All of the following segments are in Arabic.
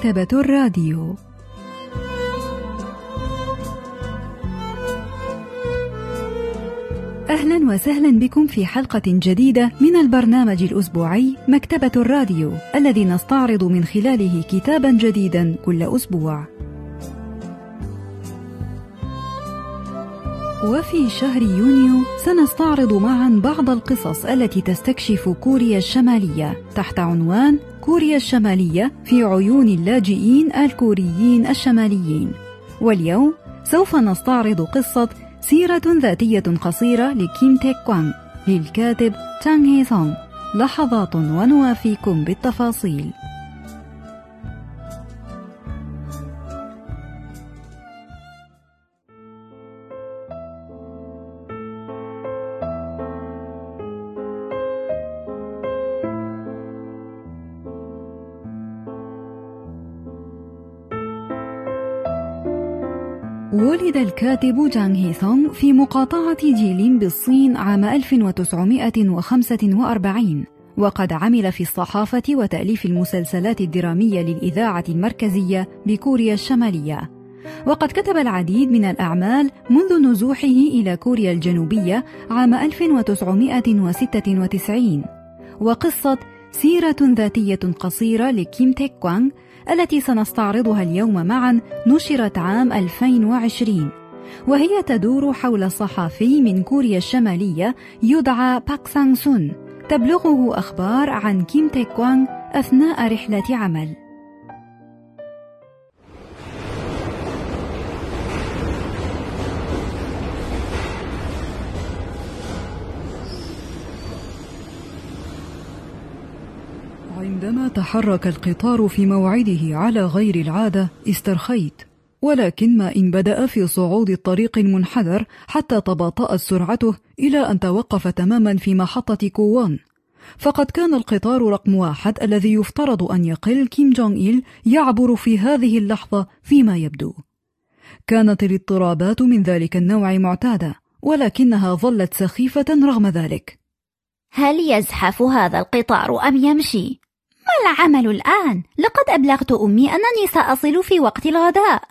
مكتبة الراديو أهلا وسهلا بكم في حلقة جديدة من البرنامج الأسبوعي مكتبة الراديو الذي نستعرض من خلاله كتابا جديدا كل أسبوع. وفي شهر يونيو سنستعرض معا بعض القصص التي تستكشف كوريا الشمالية. تحت عنوان كوريا الشمالية في عيون اللاجئين الكوريين الشماليين. واليوم سوف نستعرض قصة سيرة ذاتية قصيرة لكيم تيك كوان للكاتب تانغ هي سونغ. لحظات ونوافيكم بالتفاصيل. ولد الكاتب جانغ هي سونغ في مقاطعة جيلين بالصين عام 1945 وقد عمل في الصحافة وتأليف المسلسلات الدرامية للإذاعة المركزية بكوريا الشمالية. وقد كتب العديد من الأعمال منذ نزوحه إلى كوريا الجنوبية عام 1996 وقصة سيرة ذاتية قصيرة لكيم تيك كوانغ التي سنستعرضها اليوم معا نشرت عام 2020 وهي تدور حول صحافي من كوريا الشمالية يدعى باك سانغ سون تبلغه أخبار عن كيم تيك كوانغ أثناء رحلة عمل. تحرك القطار في موعده على غير العادة استرخيت. ولكن ما إن بدأ في صعود الطريق المنحدر حتى تباطأت سرعته إلى أن توقف تماما في محطة كوان. فقد كان القطار رقم واحد الذي يفترض أن يقل كيم جونغ إيل يعبر في هذه اللحظة فيما يبدو. كانت الاضطرابات من ذلك النوع معتادة ولكنها ظلت سخيفة رغم ذلك. هل يزحف هذا القطار أم يمشي؟ ما العمل الآن؟ لقد أبلغت أمي أنني سأصل في وقت الغداء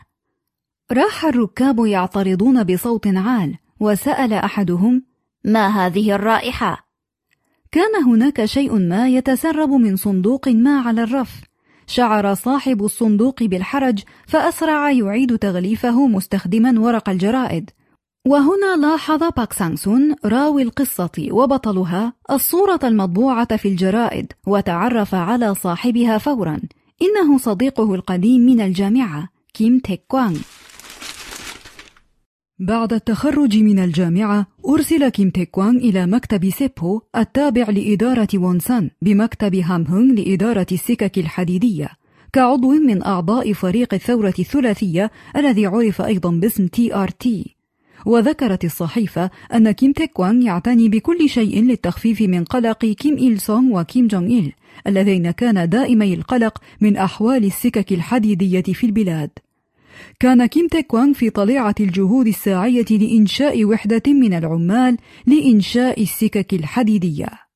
راح الركاب يعترضون بصوت عال وسأل أحدهم ما هذه الرائحة؟ كان هناك شيء ما يتسرب من صندوق ما على الرف شعر صاحب الصندوق بالحرج فأسرع يعيد تغليفه مستخدما ورق الجرائد وهنا لاحظ باك سانغسون راوي القصة وبطلها الصورة المطبوعة في الجرائد وتعرف على صاحبها فورا. إنه صديقه القديم من الجامعة كيم تيك كوانغ. بعد التخرج من الجامعة أرسل كيم تيك كوانغ إلى مكتب سيبو التابع لإدارة وونسان بمكتب هام هونغ لإدارة السكك الحديدية. كعضو من أعضاء فريق الثورة الثلاثية الذي عرف أيضا باسم TRT. وذكرت الصحيفة أن كيم تيك كوان يعتني بكل شيء للتخفيف من قلق كيم إيل سونغ وكيم جونغ إيل اللذين كانا دائمي القلق من أحوال السكك الحديدية في البلاد. كان كيم تيك كوان في طليعة الجهود الساعية لإنشاء وحدة من العمال لإنشاء السكك الحديدية.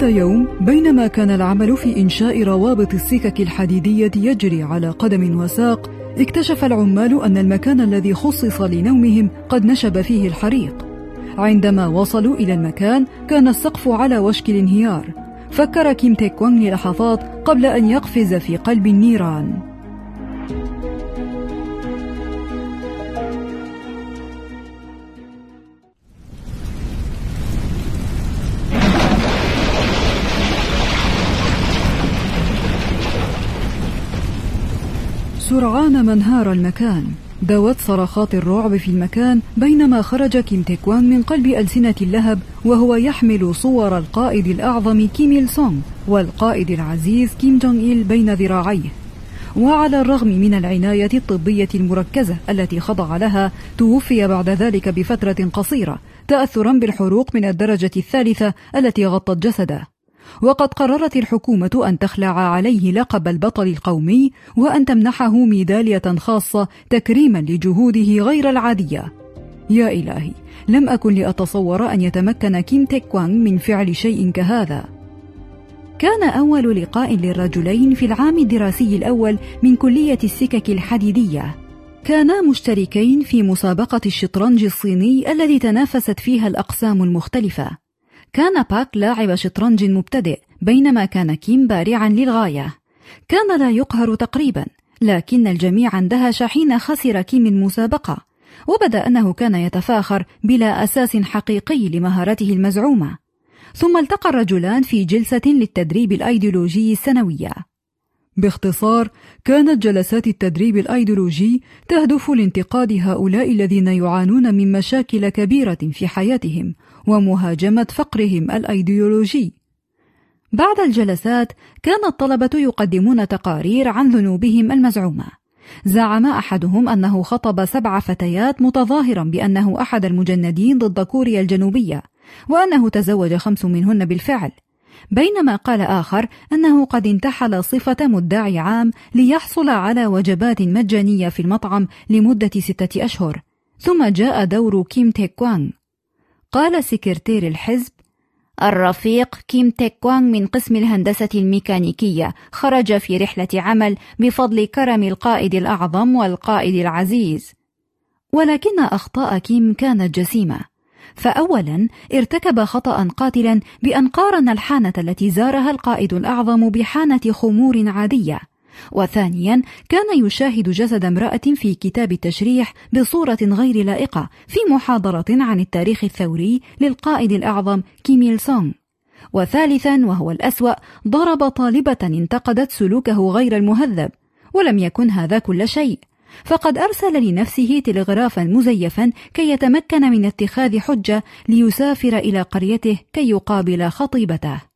ذات يوم بينما كان العمل في إنشاء روابط السكك الحديدية يجري على قدم وساق اكتشف العمال أن المكان الذي خصص لنومهم قد نشب فيه الحريق. عندما وصلوا إلى المكان كان السقف على وشك الانهيار. فكر كيم تيك وانغ للحظات قبل أن يقفز في قلب النيران. سرعان ما انهار المكان. دوت صرخات الرعب في المكان بينما خرج كيم تيكوان من قلب ألسنة اللهب وهو يحمل صور القائد الأعظم كيم إل سونغ والقائد العزيز كيم جونغ إيل بين ذراعيه. وعلى الرغم من العناية الطبية المركزة التي خضع لها توفي بعد ذلك بفترة قصيرة تأثرا بالحروق من الدرجة الثالثة التي غطت جسده. وقد قررت الحكومة أن تخلع عليه لقب البطل القومي وأن تمنحه ميدالية خاصة تكريما لجهوده غير العادية. يا إلهي، لم أكن لأتصور أن يتمكن كيم تيك وانغ من فعل شيء كهذا. كان أول لقاء للرجلين في العام الدراسي الأول من كلية السكك الحديدية. كانا مشتركين في مسابقة الشطرنج الصيني الذي تنافست فيها الأقسام المختلفة. كان باك لاعب شطرنج مبتدئ بينما كان كيم بارعا للغاية. كان لا يقهر تقريبا لكن الجميع اندهش حين خسر كيم المسابقة. وبدا أنه كان يتفاخر بلا أساس حقيقي لمهارته المزعومة. ثم التقى الرجلان في جلسة للتدريب الأيديولوجي السنوية. باختصار كانت جلسات التدريب الأيديولوجي تهدف لانتقاد هؤلاء الذين يعانون من مشاكل كبيرة في حياتهم ومهاجمة فقرهم الأيديولوجي. بعد الجلسات كان الطلبة يقدمون تقارير عن ذنوبهم المزعومة. زعم أحدهم أنه خطب سبع فتيات متظاهرا بأنه أحد المجندين ضد كوريا الجنوبية وأنه تزوج خمس منهن بالفعل. بينما قال آخر أنه قد انتحل صفة مدعي عام ليحصل على وجبات مجانية في المطعم لمدة ستة أشهر. ثم جاء دور كيم تيك وانغ. قال سكرتير الحزب الرفيق كيم تيك كوانغ من قسم الهندسة الميكانيكية خرج في رحلة عمل بفضل كرم القائد الأعظم والقائد العزيز. ولكن أخطاء كيم كانت جسيمة. فأولا ارتكب خطأ قاتلا بأن قارن الحانة التي زارها القائد الأعظم بحانة خمور عادية. وثانيا كان يشاهد جسد امرأة في كتاب التشريح بصورة غير لائقة في محاضرة عن التاريخ الثوري للقائد الأعظم كيم إل سونغ. وثالثا وهو الأسوأ ضرب طالبة انتقدت سلوكه غير المهذب ولم يكن هذا كل شيء. فقد أرسل لنفسه تلغرافا مزيفا كي يتمكن من اتخاذ حجة ليسافر إلى قريته كي يقابل خطيبته.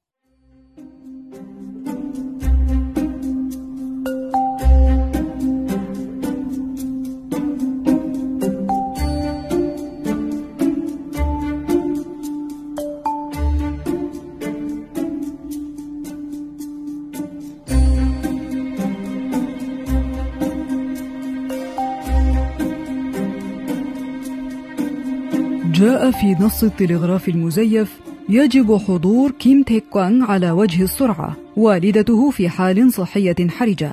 جاء في نص التلغراف المزيف يجب حضور كيم تيك كوانغ على وجه السرعة والدته في حال صحية حرجة.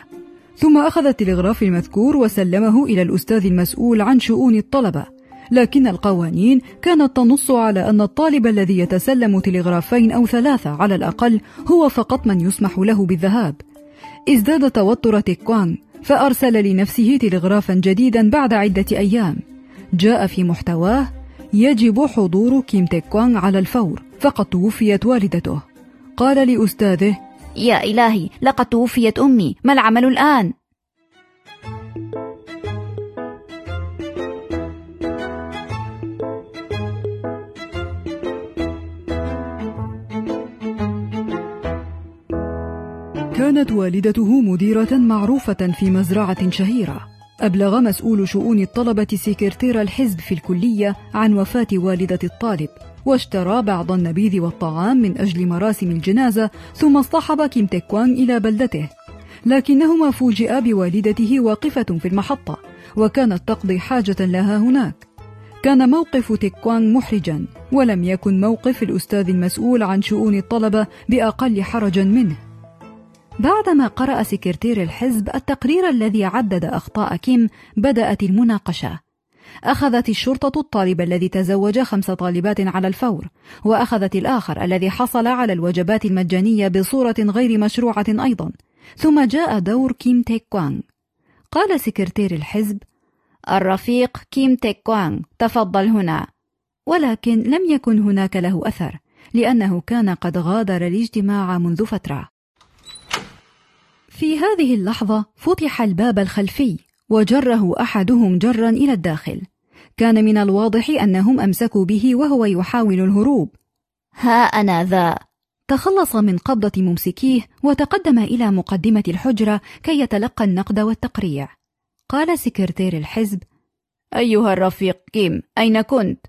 ثم أخذ التلغراف المذكور وسلمه إلى الأستاذ المسؤول عن شؤون الطلبة. لكن القوانين كانت تنص على أن الطالب الذي يتسلم تلغرافين أو ثلاثة على الأقل هو فقط من يسمح له بالذهاب. ازداد توتر تيك كوانغ فأرسل لنفسه تلغرافا جديدا بعد عدة أيام. جاء في محتواه يجب حضور كيم تيكوانغ على الفور فقد توفيت والدته. قال لأستاذه يا إلهي لقد توفيت أمي. ما العمل الآن؟ كانت والدته مديرة معروفة في مزرعة شهيرة. أبلغ مسؤول شؤون الطلبة سكرتير الحزب في الكلية عن وفاة والدة الطالب واشترى بعض النبيذ والطعام من أجل مراسم الجنازة ثم اصطحب كيم تيك كوانغ إلى بلدته. لكنهما فوجئا بوالدته واقفة في المحطة وكانت تقضي حاجة لها هناك. كان موقف تيك كوانغ محرجا ولم يكن موقف الأستاذ المسؤول عن شؤون الطلبة بأقل حرجا منه. بعدما قرأ سكرتير الحزب التقرير الذي عدد أخطاء كيم بدأت المناقشة. أخذت الشرطة الطالب الذي تزوج خمس طالبات على الفور وأخذت الآخر الذي حصل على الوجبات المجانية بصورة غير مشروعة أيضا. ثم جاء دور كيم تيك كوانغ. قال سكرتير الحزب الرفيق كيم تيك كوانغ تفضل هنا. ولكن لم يكن هناك له أثر لأنه كان قد غادر الاجتماع منذ فترة. في هذه اللحظة فتح الباب الخلفي وجره أحدهم جرا إلى الداخل. كان من الواضح أنهم أمسكوا به وهو يحاول الهروب. ها أنا ذا. تخلص من قبضة ممسكيه وتقدم إلى مقدمة الحجرة كي يتلقى النقد والتقريع. قال سكرتير الحزب أيها الرفيق كيم أين كنت؟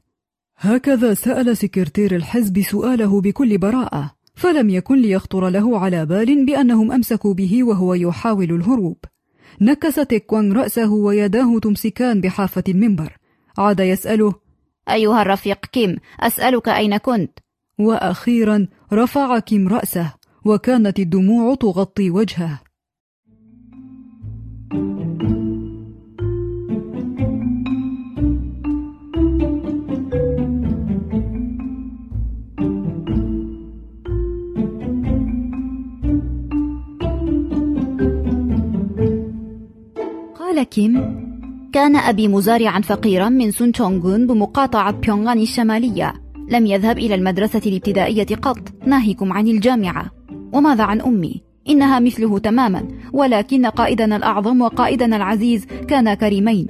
هكذا سأل سكرتير الحزب سؤاله بكل براءة. فلم يكن ليخطر له على بال بأنهم أمسكوا به وهو يحاول الهروب. نكس تيك كوانغ رأسه ويداه تمسكان بحافة المنبر. عاد يسأله أيها الرفيق كيم أسألك أين كنت؟ وأخيرا رفع كيم رأسه وكانت الدموع تغطي وجهه. قال كيم كان أبي مزارعا فقيرا من سون تشونغون بمقاطعة بيونغان الشمالية. لم يذهب إلى المدرسة الابتدائية قط. ناهيكم عن الجامعة. وماذا عن أمي؟ إنها مثله تماما ولكن قائدنا الأعظم وقائدنا العزيز كانا كريمين.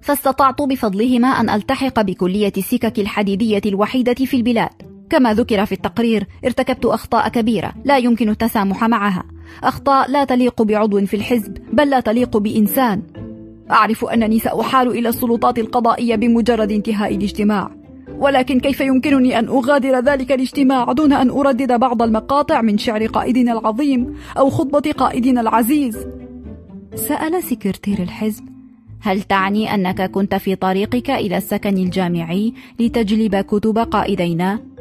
فاستطعت بفضلهما أن ألتحق بكلية السكك الحديدية الوحيدة في البلاد. كما ذكر في التقرير ارتكبت أخطاء كبيرة لا يمكن التسامح معها أخطاء لا تليق بعضو في الحزب بل لا تليق بإنسان أعرف أنني سأحال إلى السلطات القضائية بمجرد انتهاء الاجتماع ولكن كيف يمكنني أن أغادر ذلك الاجتماع دون أن أردد بعض المقاطع من شعر قائدنا العظيم أو خطبة قائدنا العزيز؟ سأل سكرتير الحزب هل تعني أنك كنت في طريقك إلى السكن الجامعي لتجلب كتب قائدينا؟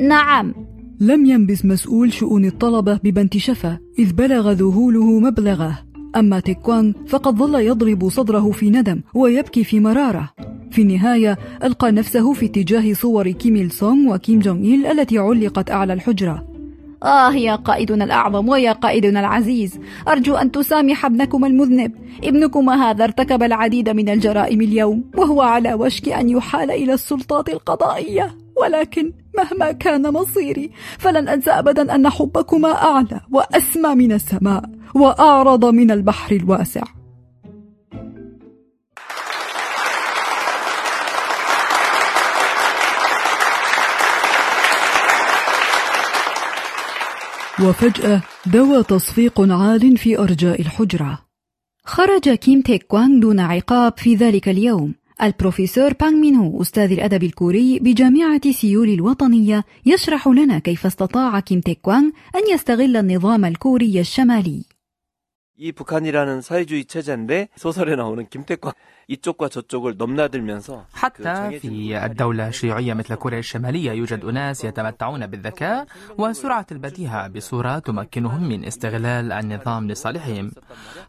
نعم. لم ينبس مسؤول شؤون الطلبة ببنت شفا إذ بلغ ذهوله مبلغه. أما تيك كوانغ فقد ظل يضرب صدره في ندم ويبكي في مرارة. في النهاية ألقى نفسه في اتجاه صور كيم إل سونغ وكيم جونغ إل التي علقت أعلى الحجرة. آه يا قائدنا الأعظم ويا قائدنا العزيز أرجو أن تسامح ابنكما المذنب. ابنكما هذا ارتكب العديد من الجرائم اليوم وهو على وشك أن يحال إلى السلطات القضائية. ولكن مهما كان مصيري فلن أنسى أبدا أن حبكما أعلى وأسمى من السماء وأعرض من البحر الواسع. وفجأة دوى تصفيق عال في أرجاء الحجرة. خرج كيم تيك كوانغ دون عقاب في ذلك اليوم. البروفيسور بانغ مين هو أستاذ الأدب الكوري بجامعة سيول الوطنية يشرح لنا كيف استطاع كيم تيك كوانغ أن يستغل النظام الكوري الشمالي. 이 북한이라는 사회주의 체제인데 소설에 나오는 김태광 이쪽과 저쪽을 넘나들면서 حتى في الدولة الشيوعية مثل كوريا الشمالية يوجد أناس يتمتعون بالذكاء وسرعة البديهة بصورة تمكنهم من استغلال النظام لصالحهم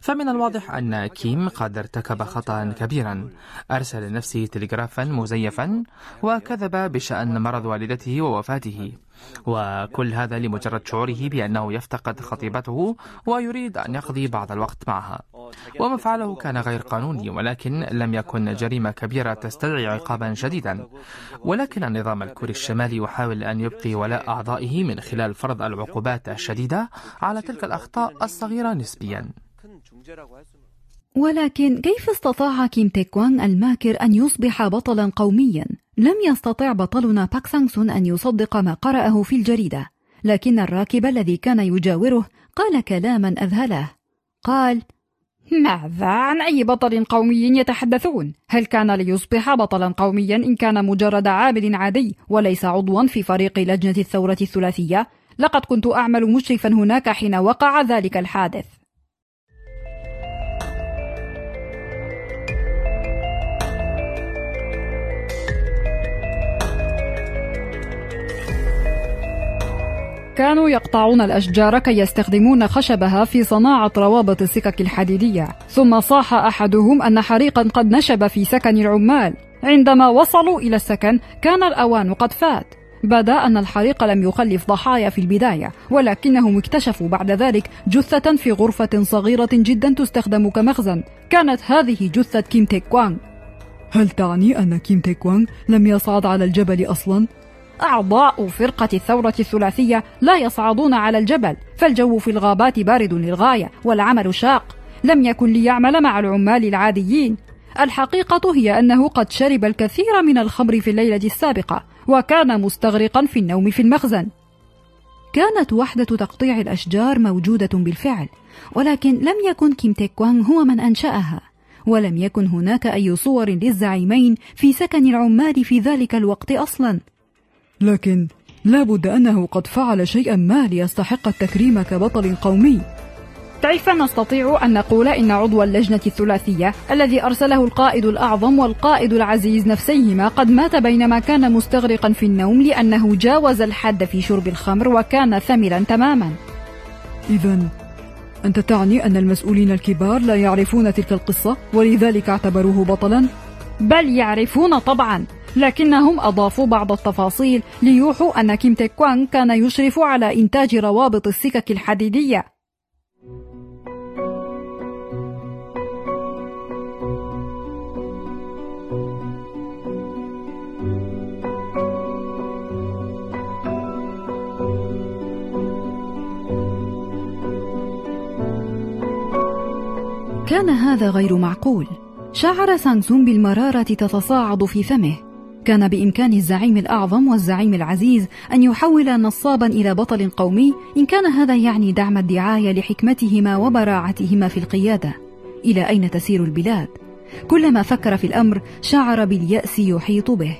فمن الواضح أن كيم قد ارتكب خطأ كبيرا أرسل لنفسه تلغرافا مزيفا وكذب بشأن مرض والدته ووفاته وكل هذا لمجرد شعوره بأنه يفتقد خطيبته ويريد أن يقضي بعض الوقت معها. وما فعله كان غير قانوني ولكن لم يكن جريمة كبيرة تستدعي عقابا شديدا. ولكن النظام الكوري الشمالي يحاول أن يبقي ولاء أعضائه من خلال فرض العقوبات الشديدة على تلك الأخطاء الصغيرة نسبيا. ولكن كيف استطاع كيم تيك كوانغ الماكر أن يصبح بطلا قوميا؟ لم يستطع بطلنا باك سانغسون أن يصدق ما قرأه في الجريدة لكن الراكب الذي كان يجاوره قال كلاما أذهله قال ماذا عن أي بطل قومي يتحدثون؟ هل كان ليصبح بطلا قوميا إن كان مجرد عامل عادي وليس عضوا في فريق لجنة الثورة الثلاثية؟ لقد كنت أعمل مشرفا هناك حين وقع ذلك الحادث كانوا يقطعون الأشجار كي يستخدمون خشبها في صناعة روابط السكك الحديدية. ثم صاح أحدهم أن حريقا قد نشب في سكن العمال. عندما وصلوا إلى السكن كان الأوان قد فات. بدا أن الحريق لم يخلف ضحايا في البداية ولكنهم اكتشفوا بعد ذلك جثة في غرفة صغيرة جدا تستخدم كمخزن. كانت هذه جثة كيم تيك كوانغ هل تعني أن كيم تيك كوانغ لم يصعد على الجبل أصلا؟ أعضاء فرقة الثورة الثلاثية لا يصعدون على الجبل فالجو في الغابات بارد للغاية والعمل شاق. لم يكن ليعمل مع العمال العاديين. الحقيقة هي أنه قد شرب الكثير من الخمر في الليلة السابقة وكان مستغرقا في النوم في المخزن. كانت وحدة تقطيع الأشجار موجودة بالفعل ولكن لم يكن كيم تيك وانغ هو من أنشأها. ولم يكن هناك أي صور للزعيمين في سكن العمال في ذلك الوقت أصلا. لكن لا بد أنه قد فعل شيئا ما ليستحق التكريم كبطل قومي. كيف نستطيع أن نقول إن عضو اللجنة الثلاثية الذي أرسله القائد الأعظم والقائد العزيز نفسيهما قد مات بينما كان مستغرقا في النوم لأنه جاوز الحد في شرب الخمر وكان ثملا تماما. إذا أنت تعني أن المسؤولين الكبار لا يعرفون تلك القصة ولذلك اعتبروه بطلا؟ بل يعرفون طبعا. لكنهم أضافوا بعض التفاصيل ليوحوا أن كيم تيك كوان كان يشرف على إنتاج روابط السكك الحديدية. كان هذا غير معقول. شعر سانغسون بالمرارة تتصاعد في فمه. كان بإمكان الزعيم الأعظم والزعيم العزيز أن يحول نصابا إلى بطل قومي إن كان هذا يعني دعم الدعاية لحكمتهما وبراعتهما في القيادة إلى أين تسير البلاد؟ كلما فكر في الأمر شعر باليأس يحيط به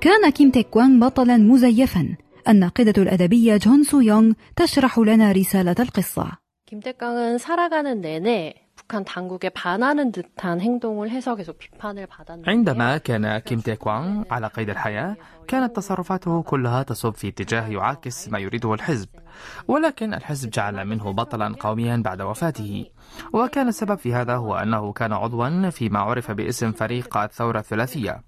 كان كيم تيك وان بطلا مزيفا الناقدة الأدبية جون سو يونغ تشرح لنا رسالة القصة 김태광은 살아가는 내내 북한 당국에 반하는 듯한 행동을 해서 계속 비판을 받았는데 عندما كان كيم تيكوان على قيد الحياة كانت تصرفاته كلها تصب في اتجاه يعاكس ما يريده الحزب ولكن الحزب جعل منه بطلا قوميا بعد وفاته وكان السبب في هذا هو أنه كان عضوا فيما عرف باسم فريق الثورة الثلاثية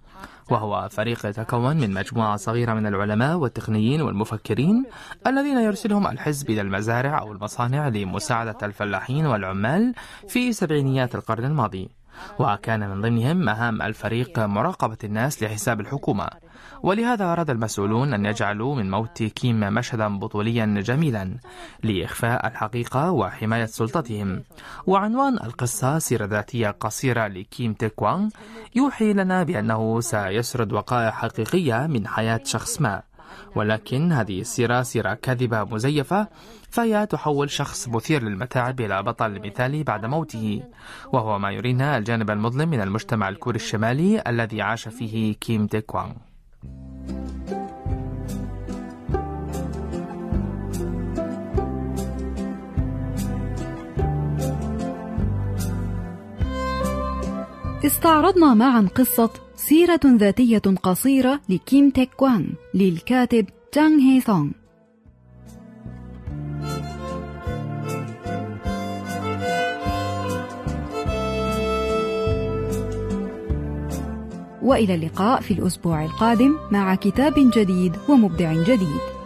وهو فريق يتكون من مجموعة صغيرة من العلماء والتقنيين والمفكرين الذين يرسلهم الحزب إلى المزارع أو المصانع لمساعدة الفلاحين والعمال في سبعينيات القرن الماضي. وكان من ضمنهم مهام الفريق مراقبة الناس لحساب الحكومة. ولهذا أراد المسؤولون أن يجعلوا من موت كيم مشهدا بطوليا جميلا لإخفاء الحقيقة وحماية سلطتهم. وعنوان القصة سيرة ذاتية قصيرة لكيم تيكوان يوحي لنا بأنه سيسرد وقائع حقيقية من حياة شخص ما. ولكن هذه السيرة سيرة كاذبة مزيفة فهي تحول شخص مثير للمتاعب إلى بطل مثالي بعد موته وهو ما يرينا الجانب المظلم من المجتمع الكوري الشمالي الذي عاش فيه كيم تيكوان استعرضنا معا قصة سيرة ذاتية قصيرة لكيم تيك كوان للكاتب جانغ هي سونغ. وإلى اللقاء في الأسبوع القادم مع كتاب جديد ومبدع جديد.